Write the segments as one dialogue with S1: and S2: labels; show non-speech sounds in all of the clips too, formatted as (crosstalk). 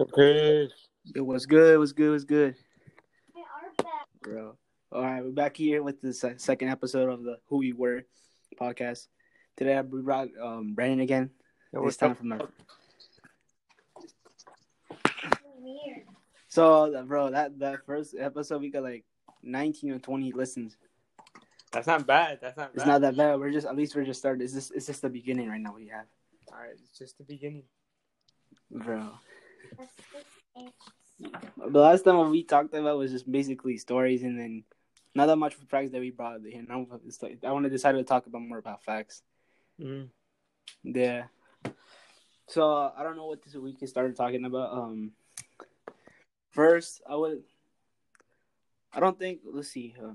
S1: Okay.
S2: It was good. It was good. It was good. Bro. All right, we're back here with the second episode of the Who We Were podcast. Today we brought um, Brandon again.
S1: Yeah,
S2: this time
S1: up?
S2: from our... So, bro, that that first episode we got like 19 or 20 listens.
S1: That's not bad. That's not bad.
S2: It's not that bad. We're just at least we're just started. It's just it's just the beginning right now. We have,
S1: All right, it's just the beginning.
S2: bro. The last time we talked about was just basically stories, and then not that much for facts that we brought here. Now it's like I want to decide to talk about more about facts.
S1: Mm.
S2: Yeah. So uh, I don't know what this week is started talking about. Um, first I would. I don't think. Let's see. Uh,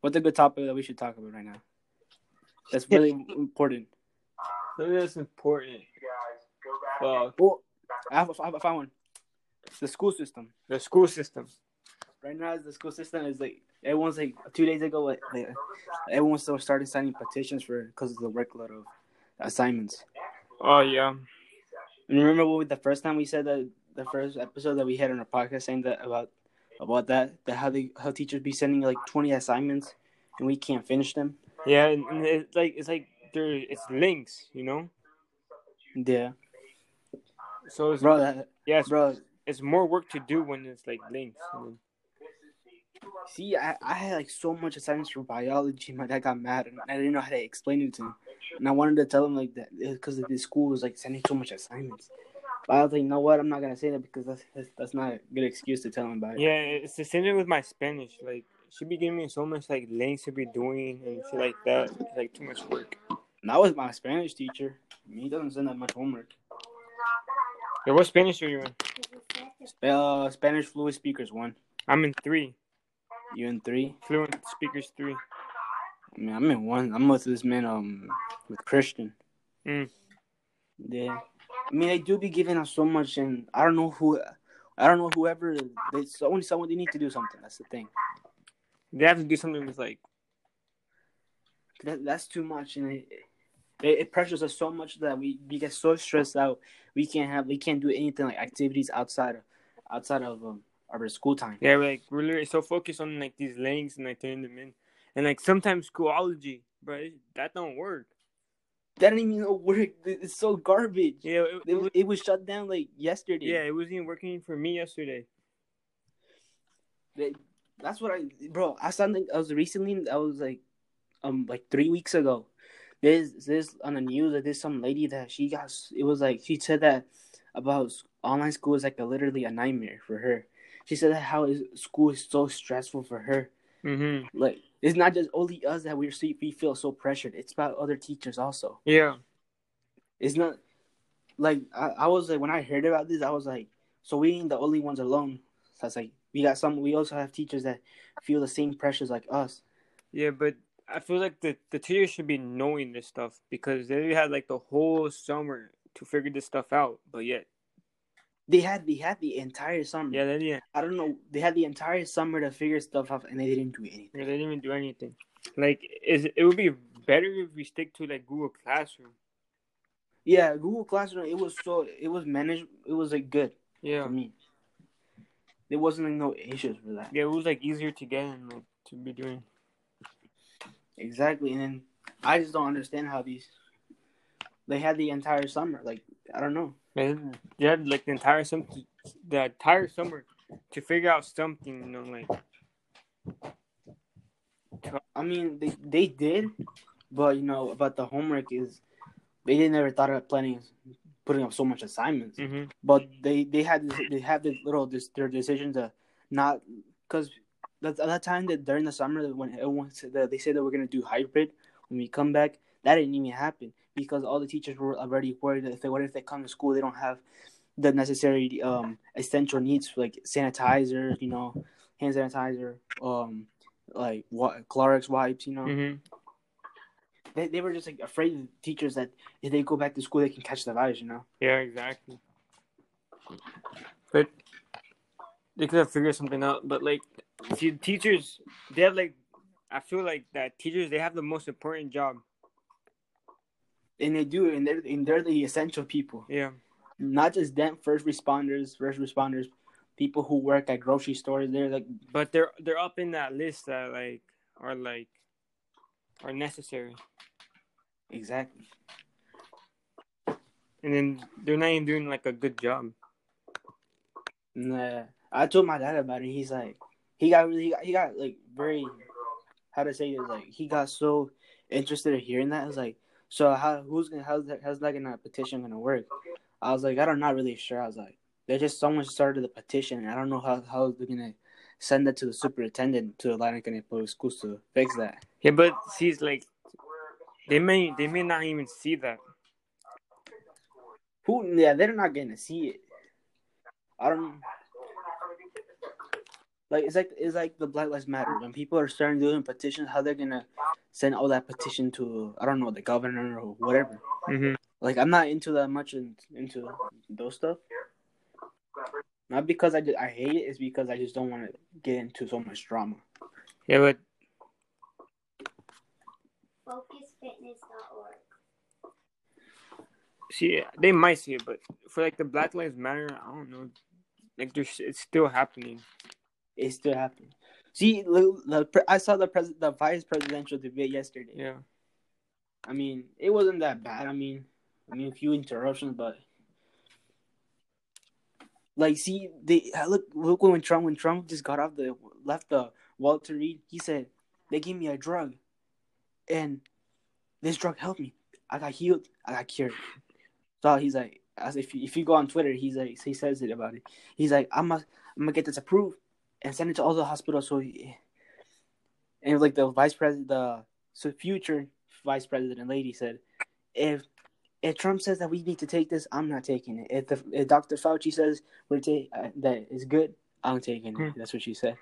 S2: what's a good topic that we should talk about right now? That's really (laughs) important.
S1: Something that's important. Well,
S2: Well, I have, I have I found one. The school system.
S1: the school system.
S2: Right now, the school system is like everyone's like two days ago. Like, like everyone still started signing petitions for because of the workload of assignments.
S1: Oh yeah.
S2: And remember what the first time we said that the first episode that we had on our podcast saying that about about that that how they how teachers be sending like twenty assignments and we can't finish them.
S1: Yeah, and it's like it's like there it's links, you know.
S2: Yeah,
S1: So it's
S2: bro, that,
S1: yes,
S2: bro.
S1: it's more work to do when it's like links. I mean,
S2: See, I, I had like so much assignments for biology. My dad got mad, and I didn't know how to explain it to him. And I wanted to tell him like that because the school was like sending so much assignments. But I was like, you know what? I'm not gonna say that because that's that's, that's not a good excuse to tell him about it.
S1: yeah, it's the same thing with my Spanish. Like she be giving me so much like links to be doing and shit like that. It's like too much work.
S2: And that was my Spanish teacher. He doesn't send that much homework.
S1: Yeah, what Spanish are you in?
S2: Uh, Spanish fluent speakers one.
S1: I'm in three.
S2: You in three?
S1: Fluent speakers three.
S2: I mean, I'm in one. I'm with this man, um, with Christian.
S1: Mm.
S2: Yeah. I mean, they do be giving us so much, and I don't know who, I don't know whoever. They someone, someone they need to do something. That's the thing.
S1: They have to do something with like
S2: That, that's too much, and it, it, it pressures us so much that we, we get so stressed out. We can't have, we can't do anything like activities outside of, outside of um, our school time.
S1: yeah, we're, like we're literally so focused on like these links and like turning them in, and like sometimes schoolology, bro, that don't work.
S2: That didn't even work. It's so garbage.
S1: Yeah, it,
S2: It, was- it was shut down like yesterday.
S1: yeah, it wasn't even working for me yesterday.
S2: That's what I, bro. I saw. I was recently. I was like, um, like three weeks ago. There's this on the news that there's some lady that she got. It was like she said that about online school is like a literally a nightmare for her. She said that how is, school is so stressful for her.
S1: hmm
S2: Like it's not just only us that we're we feel so pressured. It's about other teachers also.
S1: Yeah,
S2: It's not like I, I was like when I heard about this, I was like, so we ain't the only ones alone. So it's like we got some. We also have teachers that feel the same pressures like us.
S1: yeah, but I feel like the the teachers should be knowing this stuff because they had like the whole summer to figure this stuff out, but yet,
S2: They had they had the entire summer.
S1: yeah, they didn't.
S2: I don't know. They had the entire summer to figure stuff out, and they didn't do anything.
S1: They didn't even do anything. Like, is it would be better if we stick to like Google Classroom.
S2: Yeah, Google Classroom. It was so it was managed. It was like good
S1: Yeah,
S2: for me. There wasn't like no issues with that.
S1: yeah, it was like easier to get and like to be doing.
S2: Exactly, and then I just don't understand how these. They had the entire summer. Like I don't know.
S1: And they had like the entire summer, the entire summer to figure out something. You know, like
S2: I mean, they they did, but you know about the homework is they didn't ever thought of planning putting up so much assignments.
S1: hmm
S2: But they they had this, they have this little this their decision to not because at that time that during the summer when everyone said that they said that we're gonna do hybrid when we come back that didn't even happen because all the teachers were already worried that if they what if they come to school they don't have the necessary um essential needs like sanitizer you know hand sanitizer um like what Clorox wipes you know
S1: hmm
S2: they, they were just like afraid of teachers that if they go back to school they can catch the virus you know
S1: Yeah, exactly. But they could have figured something out. But like, see, teachers, they have like, I feel like that teachers they have the most important job.
S2: and they do and they're and they're the essential people
S1: Yeah,
S2: not just them, first responders, first responders, people who work at grocery stores. They're like,
S1: But they're they're up in that list that like are like are necessary,
S2: exactly.
S1: and then they're not even doing like a good job.
S2: Nah, I told my dad about it. He's like, he got really, he got, he got like very, how to say it, like he got so interested in hearing that. I was like, so how, who's gonna, how's that, how's that gonna petition gonna work? I was like, I don't, not really sure. I was like, they just someone started the petition, and I don't know how how they're gonna send that to the superintendent to Atlantic County Public Schools to fix that.
S1: Yeah, but it's like they may they may not even see that.
S2: Who? Yeah, they're not gonna see it. I don't. Like it's like it's like the Black Lives Matter when people are starting doing petitions. How they're gonna send all that petition to I don't know the governor or whatever.
S1: hmm
S2: Like I'm not into that much in, into those stuff. Not because I, ju- I hate it. It's because I just don't want to get into so much drama.
S1: Yeah, but
S3: FocusFitness.org.
S1: see, they might see it, but for like the Black Lives Matter, I don't know. Like there's it's still happening.
S2: It's still happening. See, the, the I saw the pres- the vice presidential debate yesterday.
S1: Yeah.
S2: I mean, it wasn't that bad. I mean, I mean, a few interruptions, but like, see, they ah, look look when Trump when Trump just got off the left the Walter Reed. He said they gave me a drug, and this drug helped me. I got healed. I got cured. So he's like, as if you, if you go on Twitter, he's like he says it about it. He's like, I'm gonna I'm gonna get this approved and send it to all the hospitals. So, he, and like the vice president, the so future vice president lady said, if if Trump says that we need to take this, I'm not taking it. If, the, if Dr. Fauci says we're ta- uh, that is good, I'm taking it.
S1: Hmm.
S2: That's what she said.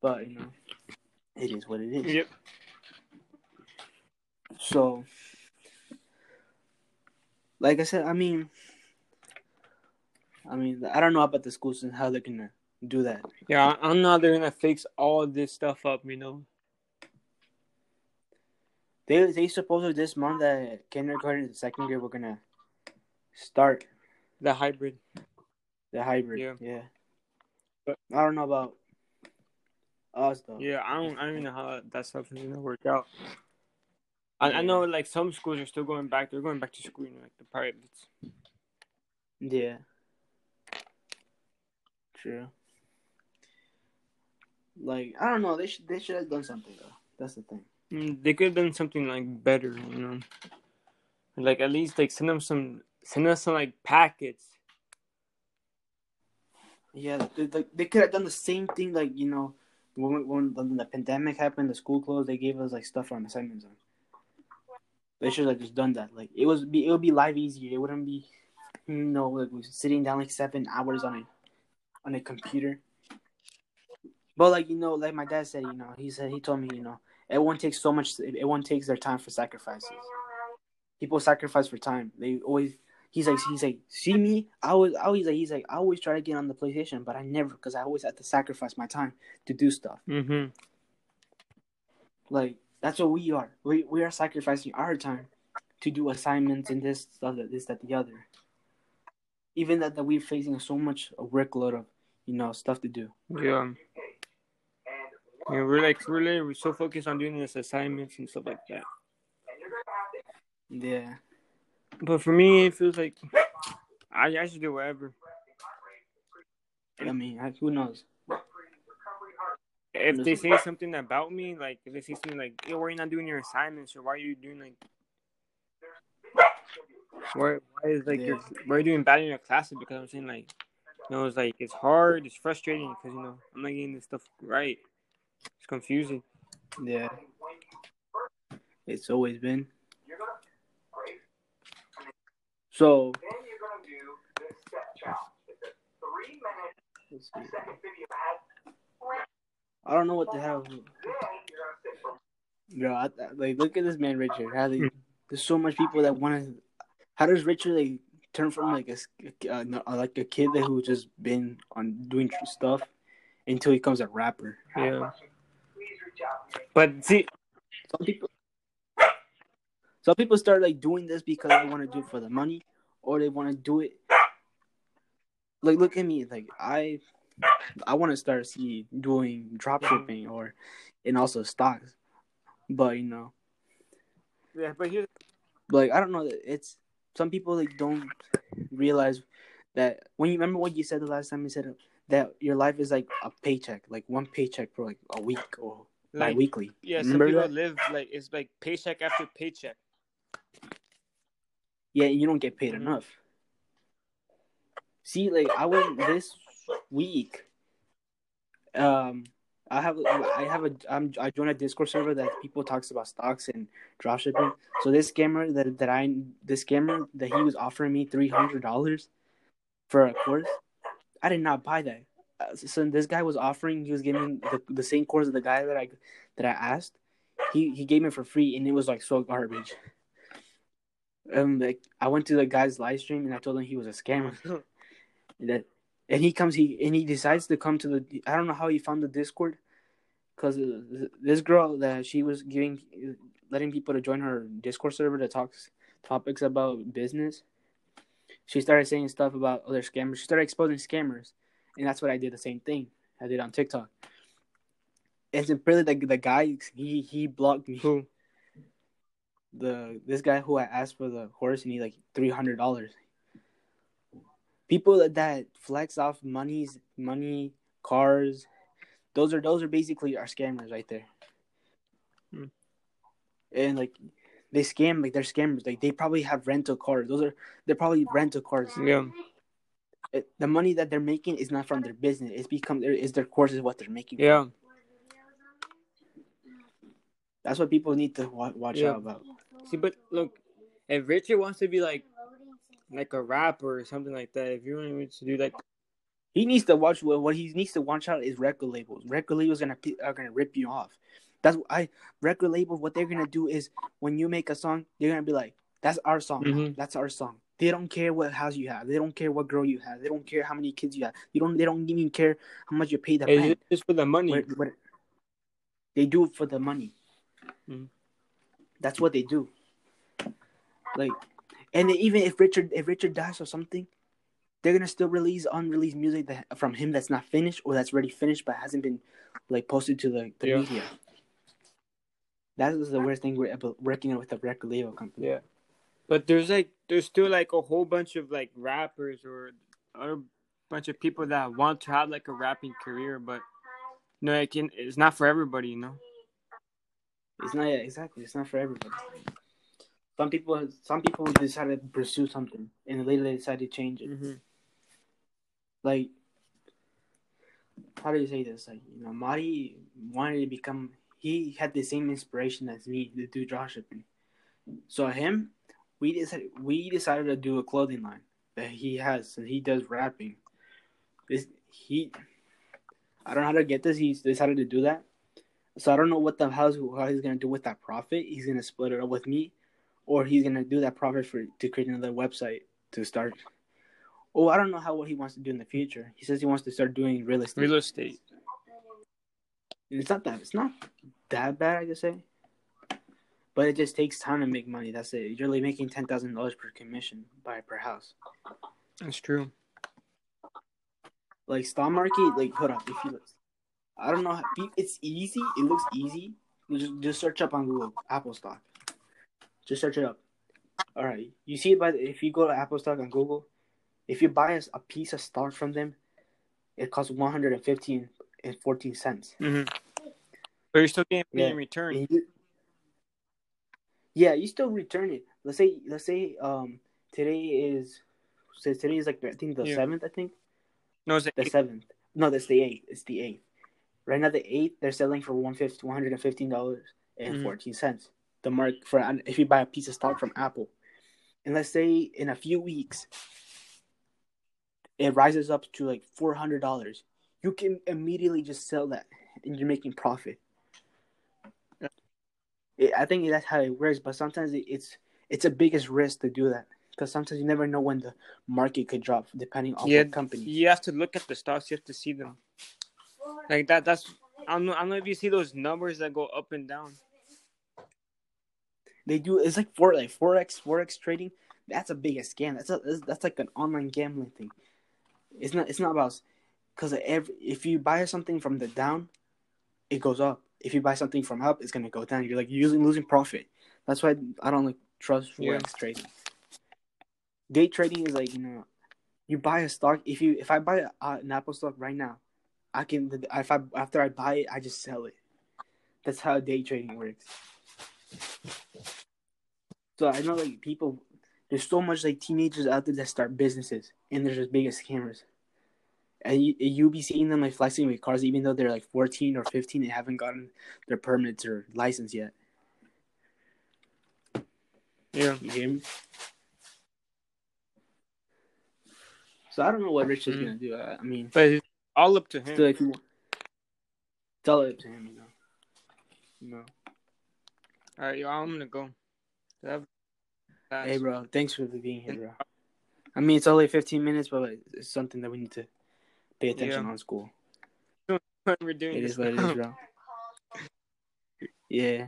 S2: But you know, it is what it is.
S1: Yep.
S2: So, like I said, I mean, I mean, I don't know about the schools and how they're gonna do that.
S1: Yeah, I- I'm not. They're gonna fix all this stuff up, you know.
S2: They they supposedly this month that kindergarten and second grade we're gonna start
S1: The hybrid.
S2: the hybrid.
S1: Yeah.
S2: yeah.
S1: But-
S2: I don't know about us though.
S1: Yeah, I don't. I don't even know how that stuff is gonna work out. I, I know, like some schools are still going back. They're going back to school, you know, like the privates.
S2: Yeah. True. Like I don't know. They should they should have done something though. That's the thing.
S1: Mm, They could have done something like better, you know. Like at least like send them some, send us some like packets.
S2: Yeah, they, they, they could have done the same thing. Like you know, when when, when the pandemic happened, the school closed. They gave us like stuff on assignments on. They should have just done that. Like it was be it would be live easier. It wouldn't be, you know, like sitting down like seven hours on a on a computer. But like you know, like my dad said, you know, he said he told me, you know, everyone takes so much. Everyone takes their time for sacrifices. People sacrifice for time. They always. He's like he's like see me. I was always like he's like I always try to get on the PlayStation, but I never because I always have to sacrifice my time to do stuff.
S1: Mm-hmm.
S2: Like that's what we are. We we are sacrificing our time to do assignments and this other this that the other. Even that that we're facing so much a workload of you know stuff to do.
S1: Yeah. Yeah, we're like really we're so focused on doing this assignments and stuff like that.
S2: Yeah.
S1: But for me, it feels like I I should do whatever.
S2: I mean, I, who knows?
S1: If they say something about me, like if they say something like, "Yo, why are you not doing your assignments?" or "Why are you doing like, why why is like
S2: Yeah.
S1: your why are you doing bad in your classes?" Because I'm saying like, you know, it's like it's hard, it's frustrating because you know I'm not getting this stuff right. It's confusing.
S2: Yeah. It's always been. So. I don't know what the hell. Bro, I- like, look at this man, Richard. How they, there's so much people that want to. How does Richard like turn from like a s- uh, like a kid who just been on doing stuff until he becomes a rapper?
S1: Yeah. But see,
S2: Some people. Some people start like doing this because they want to do it for the money, or they want to do it. Like, look at me. Like, I, I want to start see doing drop shipping or, and also stocks, but you know,
S1: Yeah, but here,
S2: like I don't know. That it's some people like don't realize that when you remember what you said the last time you said that your life is like a paycheck, like one paycheck for like a week or
S1: like,
S2: bi-weekly.
S1: yeah, some people
S2: that?
S1: live like it's like paycheck after paycheck.
S2: Yeah, you don't get paid
S1: Mhm.
S2: enough. See, like I went this week. Um, I have I have a I'm I joined a Discord server that people talks about stocks and dropshipping. So this scammer that that I this scammer that he was offering me three hundred dollars for a course, I did not buy that. Uh, So this guy was offering, he was giving the, the same course the guy that I that I asked. He he gave it for free, and it was like so garbage. Um, like I went to the guy's live stream and I told him he was a scammer. (laughs) that and he comes he and he decides to come to the I don't know how he found the Discord because this girl that she was giving letting people to join her Discord server to talk topics about business. She started saying stuff about other scammers. She started exposing scammers, and that's what I did. The same thing I did on TikTok. it's really the the guy he he blocked me.
S1: Who?
S2: The this guy who I asked for the horse and he like three hundred dollars. People that, that flex off monies, money, cars, those are those are basically our scammers right there.
S1: Hmm.
S2: And like they scam like they're scammers. Like they probably have rental cars. Those are they're probably rental cars.
S1: Yeah,
S2: It- the money that they're making is not from their business. It's become their is their courses what they're making.
S1: yeah,
S2: That's what people need to wa- watch
S1: Yeah.
S2: out about.
S1: See, but look, if Richard wants to be like like a rapper or something like that, if you want him to do like
S2: He needs to watch what what he needs to watch out is record labels. Record labels gonna are gonna rip you off. That's what I record labels. What they're gonna do is when you make a song, they're gonna be like, "That's our song.
S1: Mhm.
S2: That's our song." They don't care what house you have. They don't care what girl you have. They don't care how many kids you have. You don't. They don't even care how much you pay the
S1: it's
S2: rent.
S1: for the money.
S2: What- what- they do it for the money.
S1: Mhm.
S2: That's what they do. Like, and even if Richard if Richard dies or something, they're gonna still release unreleased music that from him that's not finished or that's already finished but hasn't been like posted to the, the
S1: Yeah.
S2: media. That is the worst thing we're working with a record label company.
S1: Yeah, but there's like there's still like a whole bunch of like rappers or other bunch of people that want to have like a rapping career, but no, it can. It's not for everybody, you know.
S2: It's not yeah, exactly. It's not for everybody. Some people, some people decide to pursue something, and later they decide to change it.
S1: Mm-hmm.
S2: like how do you say this? Like you know, Marty wanted to become. He had the same inspiration as me to do dropshipping. So him, we decided we decided to do a clothing line that he has, and he does rapping. This he, I don't know how to get this. He decided to do that. So I don't know what the how's how he's gonna do with that profit. He's gonna split it up with me, or he's gonna do that profit for to create another website to start Oh, I don't know how what he wants to do in the future. He says he wants to start doing real estate.
S1: Real estate.
S2: It's not that it's not that bad, I could say. Eh? But it just takes time to make money. That's it. You're only making ten thousand dollars per commission by per house.
S1: That's true.
S2: Like stock market, like hold up, if you look, I don't know. How, it's easy. It looks easy. Just, just search up on Google Apple stock. Just search it up. All right, you see it by if you go to Apple stock on Google, if you buy a, piece of stock from them, it costs one hundred and fifteen and fourteen cents.
S1: Mm-hmm. But you're still getting
S2: Yeah.
S1: in return.
S2: You- yeah, you still return it. Let's say let's say um today is says today is like I think the
S1: Yeah.
S2: seventh. I think
S1: No, it's
S2: the seventh. No, that's the eighth. It's the eighth. Right now, the eighth they're selling for one fifty one hundred and fifteen dollars and
S1: Mhm.
S2: fourteen cents. The mark for if you buy a piece of stock from Apple, and let's say in a few weeks it rises up to like four hundred dollars, you can immediately just sell that and you're making profit. I think that's how it works, but sometimes it's it's a biggest risk to do that because sometimes you never know when the market could drop depending on
S1: yeah,
S2: what company.
S1: you have to look at the stocks. You have to see them. Like that. That's I don't know. I don't know if you see those numbers that go up and down.
S2: They do. It's like four like forex forex trading. That's a big scam. That's a that's like an online gambling thing. It's not. It's not about because every if you buy something from the down, it goes up. If you buy something from up, it's gonna go down. You're like usually losing profit. That's why I don't like trust forex yeah. trading. Day trading is like you know, you buy a stock. If you if I buy a, uh, an Apple stock right now, I can if I after I buy it, I just sell it. That's how day trading works. So I know like people, there's so much like teenagers out there that start businesses, and they're just big as scammers. And you, you be seeing them like flexing with cars, even though they're like 14 or 15 and haven't gotten their permits or license yet.
S1: Yeah.
S2: You hear me? So I don't know what Rich is mm. gonna do. I, I mean,
S1: but it's all up to him.
S2: Still, it's all up to him, you know. You know.
S1: All right, yo, I'm gonna go.
S2: Hey, bro. Thanks for being here, bro. I mean, it's only 15 minutes, but it's something that we need to pay attention yeah. on school. (laughs)
S1: We're doing
S2: it is what it is, bro. yeah.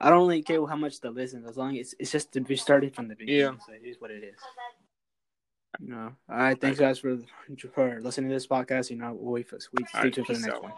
S2: I don't really care how much to listen, as long as it's just to be started from the beginning. Yeah. So it is what it is. No. All right. Thanks, guys, for for listening to this podcast. You know, we'll wait for, wait, stay tuned for the next one.